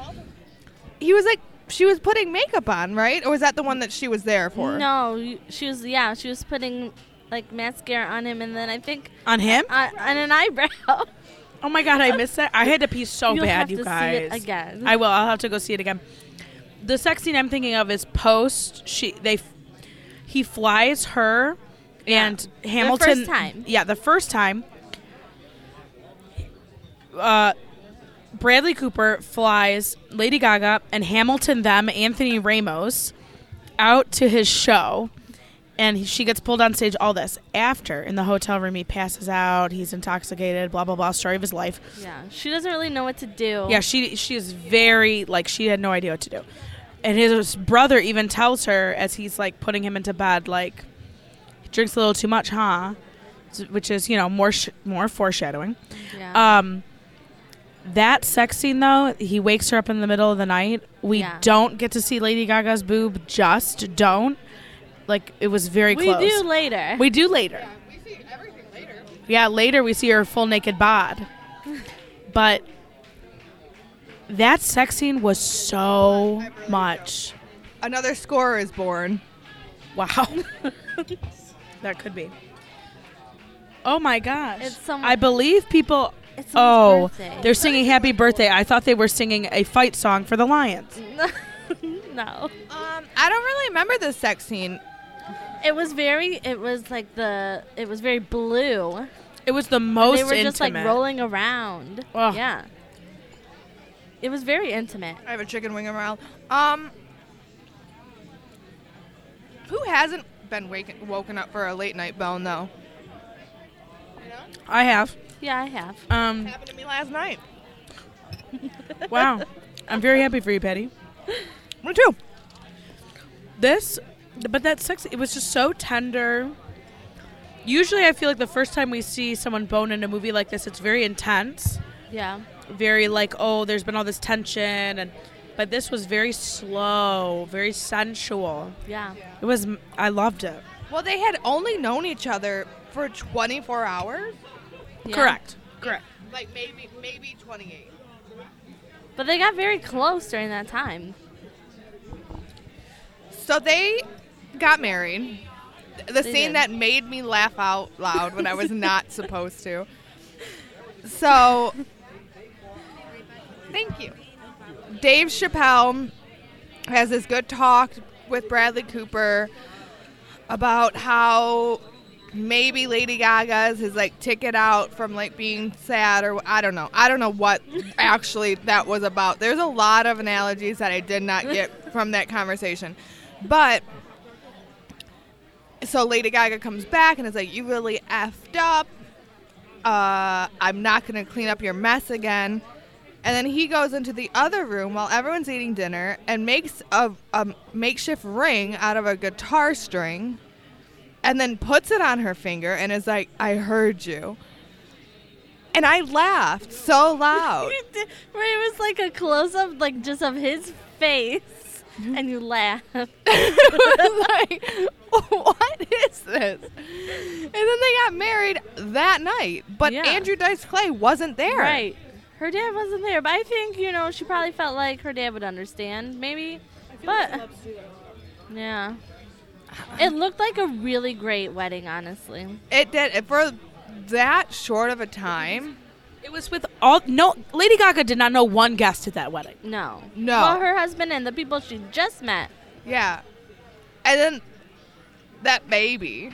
he was like she was putting makeup on, right? Or was that the one that she was there for? No, she was. Yeah, she was putting like mascara on him, and then I think On him? on, on an eyebrow. Oh my god, I missed that. I had to pee so You'll bad, have you to see guys. it again. I will. I'll have to go see it again. The sex scene I'm thinking of is post. She they he flies her and Hamilton. first time. Yeah, the first time. Uh, Bradley Cooper flies Lady Gaga and Hamilton them Anthony Ramos out to his show. And he, she gets pulled on stage. All this after in the hotel room, he passes out. He's intoxicated. Blah blah blah. Story of his life. yeah, she doesn't really know what to do. Yeah, she she is very like she had no idea what to do, and his brother even tells her as he's like putting him into bed, like he drinks a little too much, huh? Which is you know more sh- more foreshadowing. Yeah. Um, that sex scene though, he wakes her up in the middle of the night. We Yeah. don't get to see Lady Gaga's boob. Just don't. Like it was very we close. We do later. We do later. We see everything later. Yeah, later we see her full naked bod. But that sex scene was so oh, much. Another score is born. Wow. that could be. Oh my gosh. It's some- I believe people It's Oh, birthday. they're singing happy birthday. I thought they were singing a fight song for the Lions. no. Um, I don't really remember this sex scene. It was very. It was like the. It was very blue. It was the most they were just like rolling around. Ugh. Yeah. It was very intimate. I have a chicken wing around. Um, who hasn't been waken, woken up for a late night bone though? I have. Yeah, I have. Um Happened to me last night. wow. I'm very happy for you, Patty. Me too. this but that sex it was just so tender usually i feel like the first time we see someone bone in a movie like this it's very intense Yeah. very like oh there's been all this tension and but this was very slow very sensual Yeah. it was i loved it Well, they had only known each other for 24 hours. Yeah. correct correct Like maybe maybe 28. But they got very close during that time. So they got married. The They scene did. that made me laugh out loud when I was not supposed to. So, thank you. Dave Chappelle has this good talk with Bradley Cooper about how maybe Lady Gaga's his like ticket out from like being sad or I don't know. I don't know what actually that was about. There's a lot of analogies that I did not get from that conversation. But so Lady Gaga comes back and is like, "You really effed up. Uh, I'm not gonna clean up your mess again." And then he goes into the other room while everyone's eating dinner and makes a, a makeshift ring out of a guitar string, and then puts it on her finger and is like, "I heard you." and I laughed so loud. Where it was like a close up, like just of his face, and you laugh. like, what is this? And then they got married that night, but Yeah. Andrew Dice Clay wasn't there. Right. Her dad wasn't there, but I think you know she probably felt like her dad would understand, maybe. But yeah, it looked like a really great wedding, honestly. It did for that short of a time. It was with all no. Lady Gaga did not know one guest at that wedding. No, No. Well, her husband and the people she just met. Yeah. And then that baby.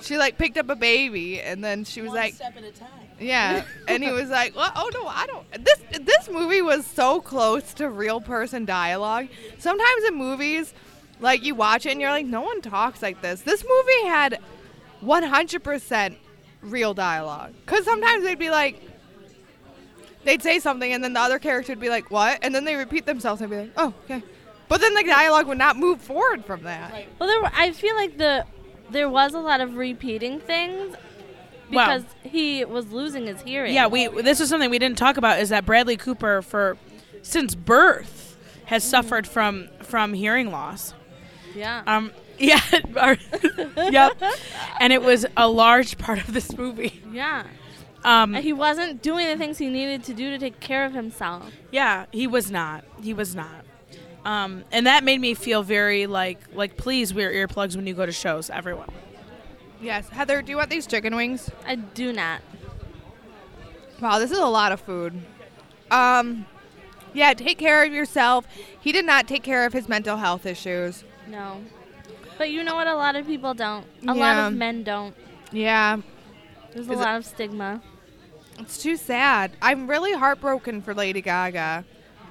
She like picked up a baby and then she was like step at a time. Yeah. And he was like, well, oh no, I don't this this movie was so close to real person dialogue. Sometimes in movies, like you watch it and you're like, no one talks like this. This movie had 100% real dialogue. Cuz sometimes they'd be like they'd say something and then the other character would be like, "What?" and then they repeat themselves and be like, "Oh, okay." But then the dialogue would not move forward from that. Well, there were, I feel like the there was a lot of repeating things Wow. because he was losing his hearing. Yeah, we. This is something we didn't talk about. Is that Bradley Cooper for since birth has suffered from from hearing loss. Yeah. Um. Yeah. yep. And it was a large part of this movie. yeah. Um. And he wasn't doing the things he needed to do to take care of himself. Yeah, he was not. He was not. Um, and that made me feel very like like please wear earplugs when you go to shows, everyone. Yes, Heather, do you want these chicken wings? I do not. Wow, this is a lot of food. Um, yeah, take care of yourself. He did not take care of his mental health issues. No. But you know what? A lot of people don't. A lot of men don't. Yeah, There's a Is it- lot of stigma. it's too sad. I'm really heartbroken for Lady Gaga.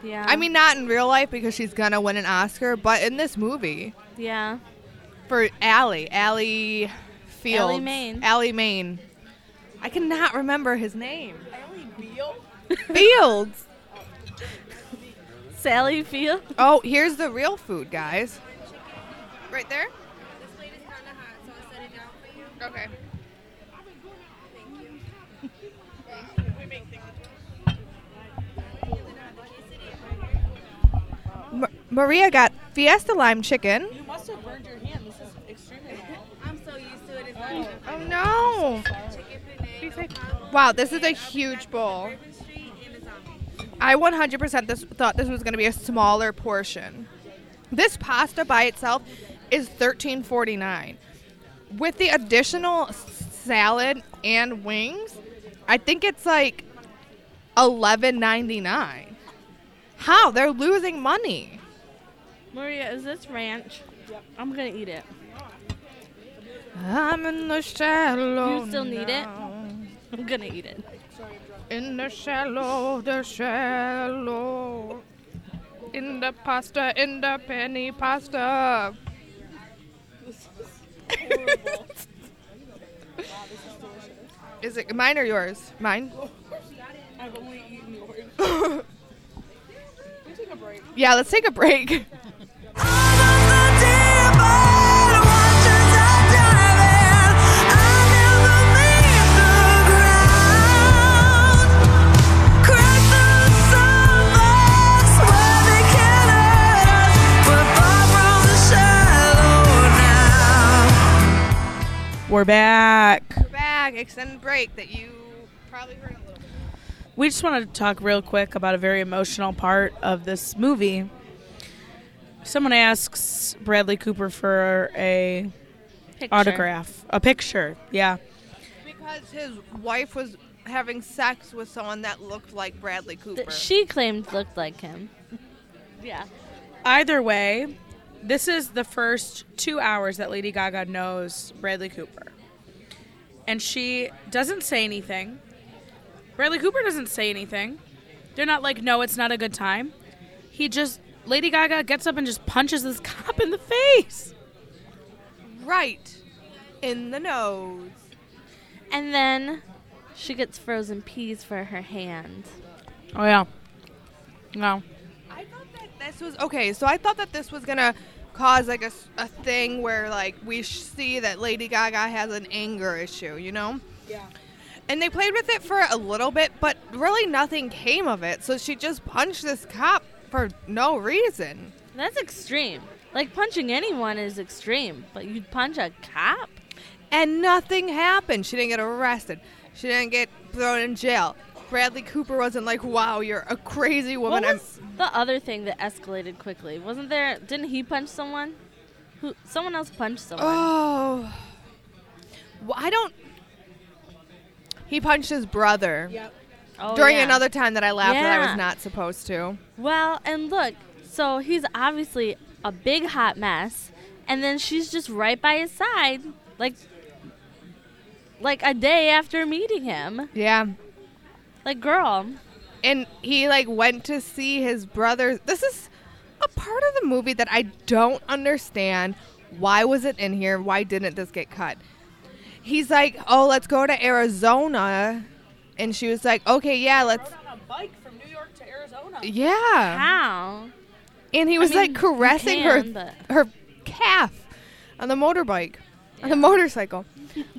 Yeah. I mean, not in real life because she's gonna win an Oscar, but in this movie yeah. for Allie, Allie Fields, Allie Main. Allie Main. I cannot remember his name. Allie? Fields. Sally Field. Oh, here's the real food, guys. Right there. This plate is kind of hot, so I'll set it down for you. Okay. Ma- Maria got Fiesta lime chicken. You must have burned your hand. This is extremely hot. I'm so used to it. It's not Oh no! chicken penne, no Wow, this is a huge bowl. Street, I 100% this, thought this was going to be a smaller portion. This pasta by itself is $13.49. With the additional salad and wings, I think it's like $11.99. How? They're losing money. Maria, is this ranch? Yep. I'm gonna eat it. I'm in the shallow. You still need it? I'm gonna eat it. In the shallow, the shallow. In the pasta, in the penny pasta. Is it mine or yours? Mine. I've only eaten yours. Yeah, let's take a break. We're back. We're back. Extended break that you probably heard a little. bit. We just want to talk real quick about a very emotional part of this movie. Someone asks Bradley Cooper for a Picture. autograph, a picture. Yeah. Because his wife was having sex with someone that looked like Bradley Cooper. That she claimed looked like him. yeah. Either way, this is the first two hours that Lady Gaga knows Bradley Cooper. And she doesn't say anything. Bradley Cooper doesn't say anything. They're not like, no, it's not a good time. He just, Lady Gaga gets up and just punches this cop in the face. right in the nose. And then she gets frozen peas for her hand. Oh, yeah. No. I thought that this was okay. So I thought that this was gonna cause like a, a thing where like we sh- see that Lady Gaga has an anger issue, you know? Yeah. And they played with it for a little bit, but really nothing came of it. So she just punched this cop for no reason. That's extreme. Like punching anyone is extreme, but you'd punch a cop? And nothing happened. She didn't get arrested. She didn't get thrown in jail. Bradley Cooper wasn't like, wow, you're a crazy woman. What I'm- was the other thing that escalated quickly? Wasn't there? Didn't he punch someone? Who? Someone else punched someone. Oh. Well, I don't. He punched his brother Yep. Oh, during yeah. another time that I laughed that I was not supposed to. Well, and look, so he's obviously a big hot mess, and then she's just right by his side, like, like a day after meeting him. Yeah. Like, girl, And he like went to see his brother. This is a part of the movie that I don't understand. Why was it in here? Why didn't this get cut? He's like, "Oh, let's go to Arizona." And she was like, "Okay, yeah, let's on a bike from New York to Arizona. yeah." how? And he I was mean, like caressing can, her but- her calf on the motorbike, on the motorcycle.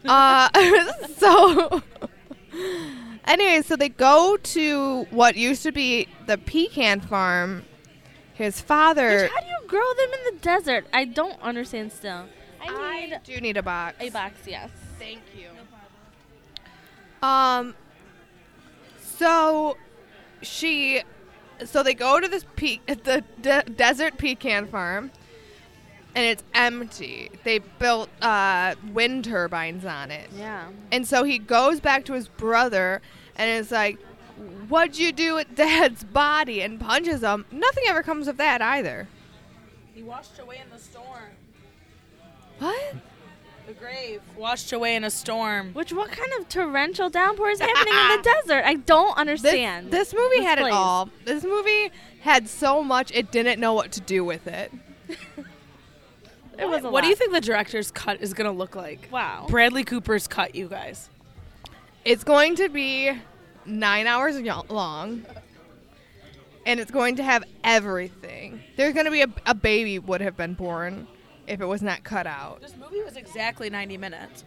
uh, so anyway, so they go to what used to be the pecan farm. His father. Which, how do you grow them in the desert? I don't understand still. I need I do need a box. a box, yes. Thank you. Um. So, she, so they go to this pe- the de- desert pecan farm, and it's empty. They built uh, wind turbines on it, Yeah. and so he goes back to his brother, and is like, "What'd you do with Dad's body?" and punches him. Nothing ever comes of that either. He washed away in the storm. What? The grave washed away in a storm. Which what kind of torrential downpour is happening in the desert? I don't understand. this movie This had it all. This movie had so much it didn't know what to do with it. It was a what do you think the director's cut is gonna look like? Wow. Bradley Cooper's cut, you guys. It's going to be nine hours yo- long, and it's going to have everything. There's going to be a, a baby would have been born if it was not cut out. This movie was exactly 90 minutes.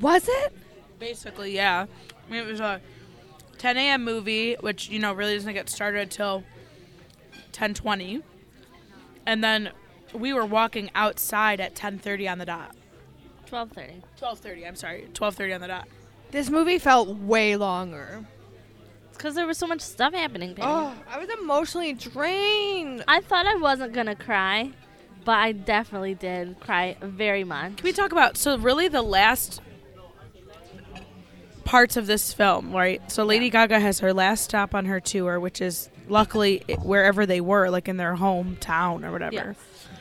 Was it? Basically, yeah. I mean, it was a 10 a.m. movie, which you know really doesn't get started until 10:20, and then we were walking outside at 10:30 on the dot. 12:30. 12:30. I'm sorry, 12:30 on the dot. This movie felt way longer. It's because there was so much stuff happening. Baby. Oh, I was emotionally drained. I thought I wasn't gonna cry, but I definitely did cry very much. Can we talk about so really the last parts of this film, right? So Lady Gaga has her last stop on her tour, which is luckily wherever they were, like in their hometown or whatever. Yes.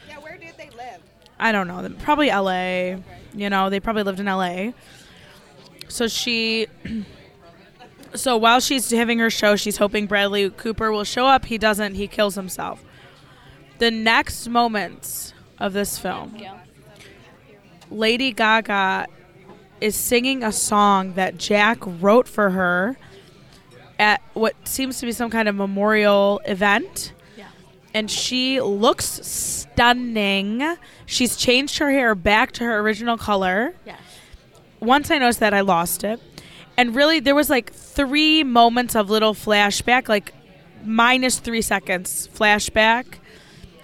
Yeah, where did they live? I don't know. Probably LA. You know, they probably lived in LA. So she So while she's having her show, she's hoping Bradley Cooper will show up. He doesn't. He kills himself. The next moments of this film, Lady Gaga is singing a song that Jack wrote for her at what seems to be some kind of memorial event. And she looks stunning. She's changed her hair back to her original color. Yes. Once I noticed that, I lost it. And really, there was like three moments of little flashback, like minus three seconds flashback.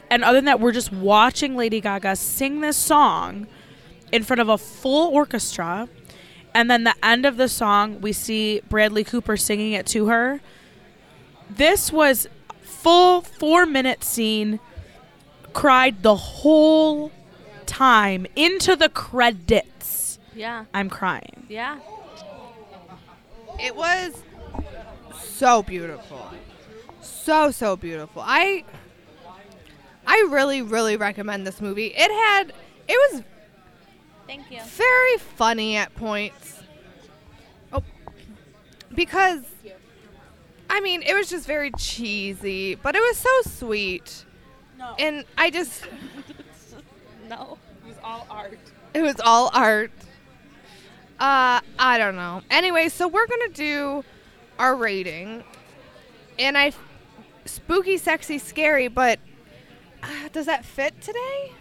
And other than that, we're just watching Lady Gaga sing this song in front of a full orchestra. And then the end of the song, we see Bradley Cooper singing it to her. This was full four minute scene. Cried the whole time into the credits. Yeah. I'm crying. Yeah. It was so beautiful. So so beautiful. I I really really recommend this movie. It had it was Thank you. very funny at points. Oh. Because I mean, it was just very cheesy, but it was so sweet. No, And I just No. it was all art. It was all art. Uh, I don't know. Anyway, so we're gonna do our rating, and I, spooky, sexy, scary, but uh, does that fit today?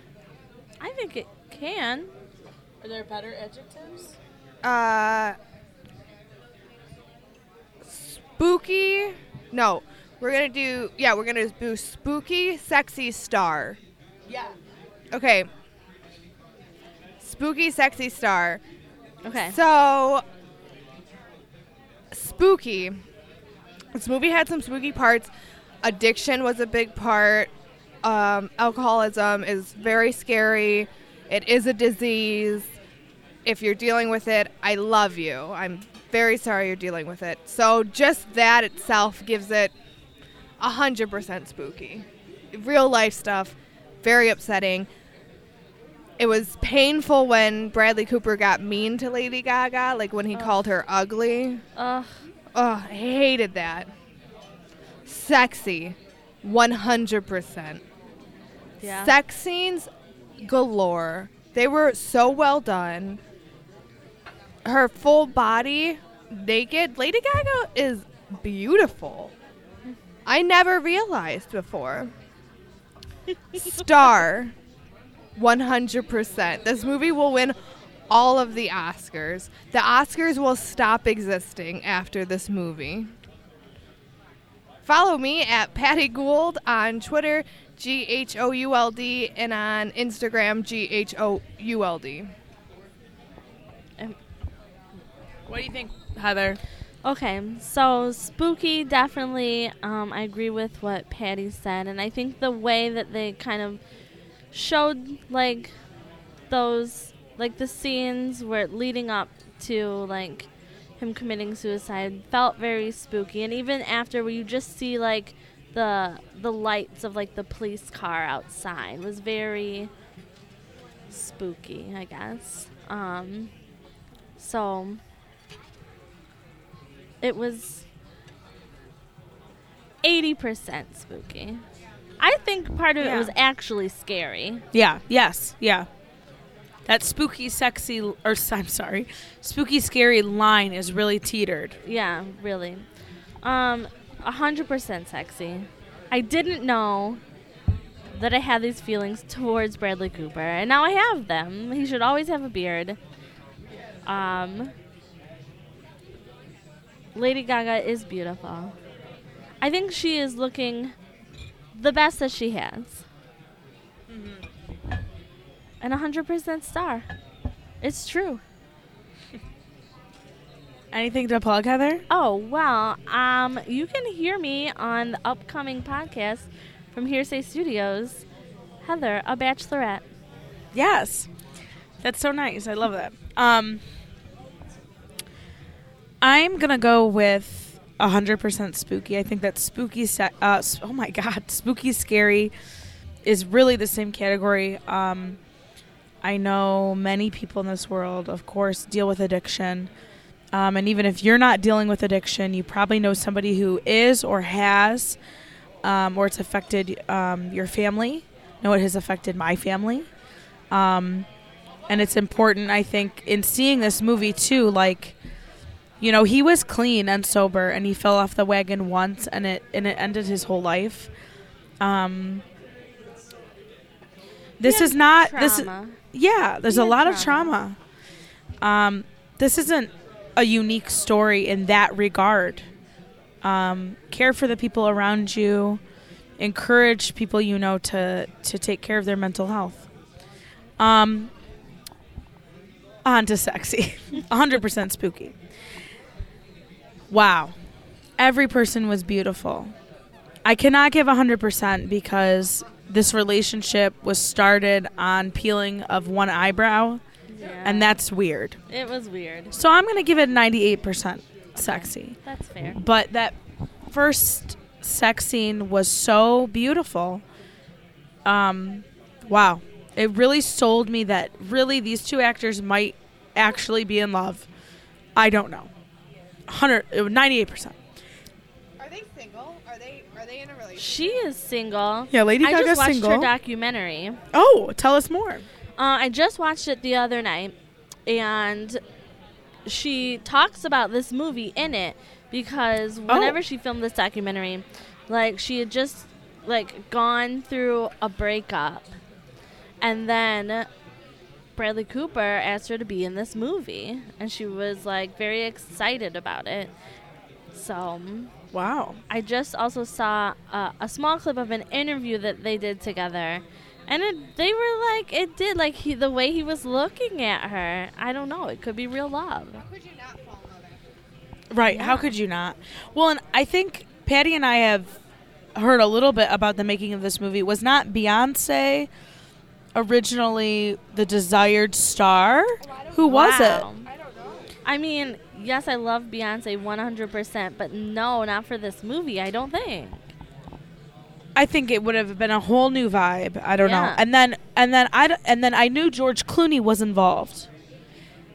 I think it can. Are there better adjectives? Uh, spooky. No, we're gonna do. Yeah, we're gonna do spooky, sexy star. Yeah. Okay. Spooky, sexy star. Okay. So, spooky. This movie had some spooky parts. Addiction was a big part. Um, alcoholism is very scary. It is a disease. If you're dealing with it, I love you. I'm very sorry you're dealing with it. So, just that itself gives it 100% spooky. Real life stuff. Very upsetting. It was painful when Bradley Cooper got mean to Lady Gaga, like when he called her ugly. Ugh. Oh, I hated that. Sexy, 100%. Yeah. Sex scenes galore. They were so well done. Her full body, naked. Lady Gaga is beautiful. I never realized before. Star, 100%. This movie will win all of the Oscars. The Oscars will stop existing after this movie. Follow me at Patty Ghould on Twitter, G H O U L D, and on Instagram, G H O U L D. What do you think, Heather? Okay, so spooky definitely. Um, I agree with what Patty said, and I think the way that they kind of showed like those like the scenes where leading up to like him committing suicide felt very spooky, and even after where you just see like the the lights of like the police car outside was very spooky, I guess. Um, so it was 80% spooky. I think part of Yeah. it was actually scary. Yeah. Yes. Yeah. That spooky, sexy, or I'm sorry, spooky, scary line is really teetered. Yeah, really. Um, 100% sexy. I didn't know that I had these feelings towards Bradley Cooper, and now I have them. He should always have a beard. Um, Lady Gaga is beautiful. I think she is looking the best that she has. And 100% star. It's true. Anything to plug, Heather? Oh, well, um, you can hear me on the upcoming podcast from Hearsay Studios. Heather, a bachelorette. Yes. That's so nice. I love that. Um, I'm gonna go with 100% spooky. I think that spooky. Uh, oh my god, spooky, scary is really the same category. Um, I know many people in this world, of course, deal with addiction. Um, and even if you're not dealing with addiction, you probably know somebody who is or has, um, or it's affected um, your family. know it has affected my family. Um, and it's important, I think, in seeing this movie too. Like, you know, he was clean and sober, and he fell off the wagon once, and it and it ended his whole life. Um, this is not this. Trauma. Yeah, there's a lot of trauma. trauma. Um, this isn't a unique story in that regard. Um, care for the people around you. Encourage people you know to to take care of their mental health. Um, on to sexy, 100% spooky. Wow, every person was beautiful. I cannot give 100% because this relationship was started on peeling of one eyebrow, Yeah. and that's weird. it was weird. So I'm going to give it 98% sexy. That's fair. But that first sex scene was so beautiful. Um, wow. It really sold me that really these two actors might actually be in love. I don't know. 100 uh, 98%. Are they single? Are they are they in a relationship? She is single. Yeah, Lady I just watched single. her documentary. Oh, tell us more. Uh, I just watched it the other night, and she talks about this movie in it because whenever Oh. she filmed this documentary, like she had just like gone through a breakup, and then Bradley Cooper asked her to be in this movie, and she was like very excited about it. So Wow. I just also saw uh, a small clip of an interview that they did together, and it, they were like, it did like he, the way he was looking at her. I don't know. It could be real love. Right. How could you not? Well, and I think Patty and I have heard a little bit about the making of this movie. Was not Beyonce originally the desired star? Who was Wow. it? I mean, yes, I love Beyonce 100%, but no, not for this movie. I don't think. I think it would have been a whole new vibe. I don't know. And then and then I and then I knew George Clooney was involved.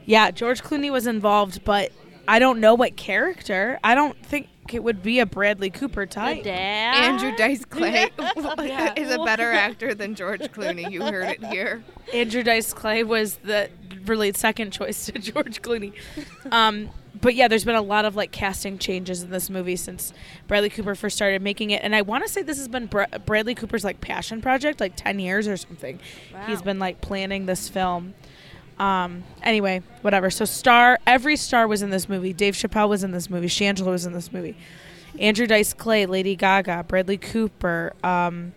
Yeah, George Clooney was involved, but I don't know what character. I don't think it would be a Bradley Cooper type. dad. Andrew Dice Clay Yeah. is a better actor than George Clooney. You heard it here. Andrew Dice Clay was the really second choice to George Clooney. Um, but yeah, there's been a lot of like casting changes in this movie since Bradley Cooper first started making it, and I want to say this has been Bra- Bradley Cooper's like passion project, like ten years or something. He's been like planning this film. Um, anyway, whatever. So star, every star was in this movie. Dave Chappelle was in this movie. Shangela was in this movie. Andrew Dice Clay, Lady Gaga, Bradley Cooper, um,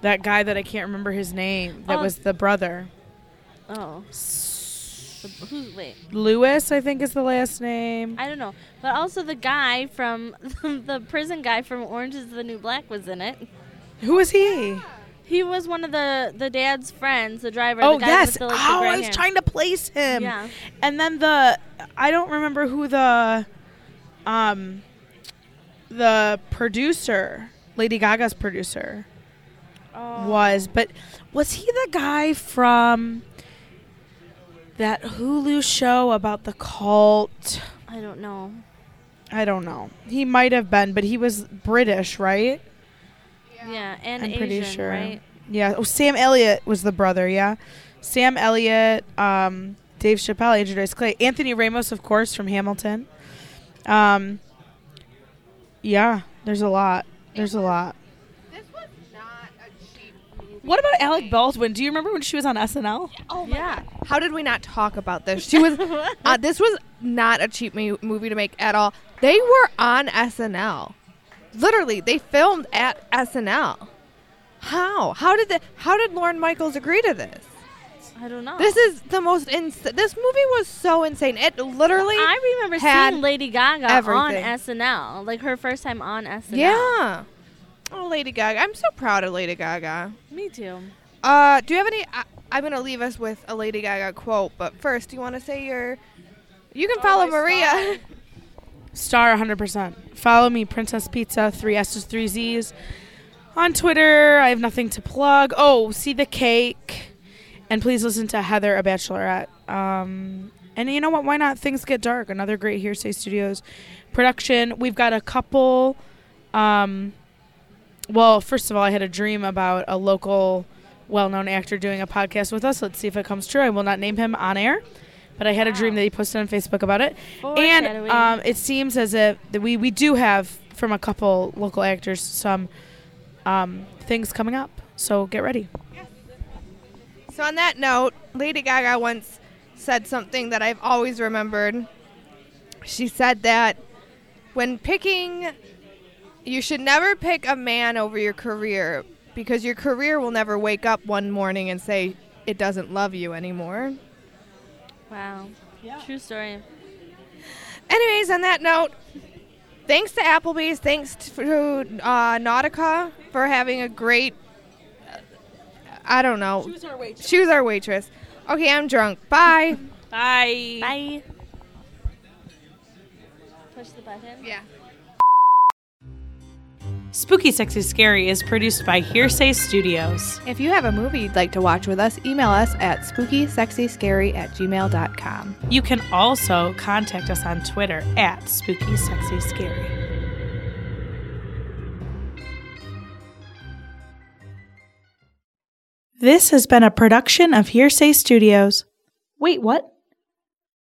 that guy that I can't remember his name, that Oh. was the brother. Oh. The- who's, wait. Lewis, I think is the last name. I don't know. But also the guy from the prison guy from Orange is the New Black was in it. Who was he? He was one of the the dad's friends, the driver. Oh the guy yes. With the, like, oh, I was hair. trying to place him. Yeah. And then the I don't remember who the um the producer, Lady Gaga's producer Oh. was, but was he the guy from that Hulu show about the cult? I don't know. I don't know. He might have been, but he was British, right? Yeah, and I'm Asian, pretty sure. right? Yeah. Oh, Sam Elliott was the brother. Yeah. Sam Elliott, um, Dave Chappelle, Andrew Dice Clay, Anthony Ramos, of course, from Hamilton. Um, yeah, there's a lot. There's a lot. This was not a cheap movie. What about Alec Baldwin? Do you remember when she was on SNL? Oh Yeah. How did we not talk about this? She was. uh, this was not a cheap mu- movie to make at all. They were on SNL. Literally, they filmed at SNL. How? How did the? How did Lorne Michaels agree to this? I don't know. This is the most ins. This movie was so insane. It literally. I remember seeing Lady Gaga everything. on SNL, like her first time on SNL. yeah. Oh, Lady Gaga! I'm so proud of Lady Gaga. Me too. Uh, do you have any? I, I'm gonna leave us with a Lady Gaga quote, but first, do you want to say your? You can follow Maria. Star 100%. Follow me, Princess Pizza, 3 S's, 3 Z's. On Twitter, I have nothing to plug. Oh, see the cake. And please listen to Heather, a bachelorette. Um, and you know what? Why not? Things Get Dark, another great Hearsay Studios production. We've got a couple. Um, well, first of all, I had a dream about a local well known actor doing a podcast with us. Let's see if it comes true. I will not name him on air. But I had a dream that he posted on Facebook about it. And um, it seems as if that we, we do have from a couple local actors some um, things coming up. So get ready. So on that note, Lady Gaga once said something that I've always remembered. She said that when picking, you should never pick a man over your career because your career will never wake up one morning and say it doesn't love you anymore. Wow. True story. Anyways, on that note, thanks to Applebee's, thanks to uh, Nautica for having a great. uh, I don't know. She was our waitress. Okay, I'm drunk. Bye. Bye. Bye. Push the button. Yeah. Spooky Sexy Scary is produced by Hearsay Studios. If you have a movie you'd like to watch with us, email us at spookysexyscary at gmail.com. You can also contact us on Twitter at Spooky Sexy Scary. This has been a production of Hearsay Studios. Wait, what?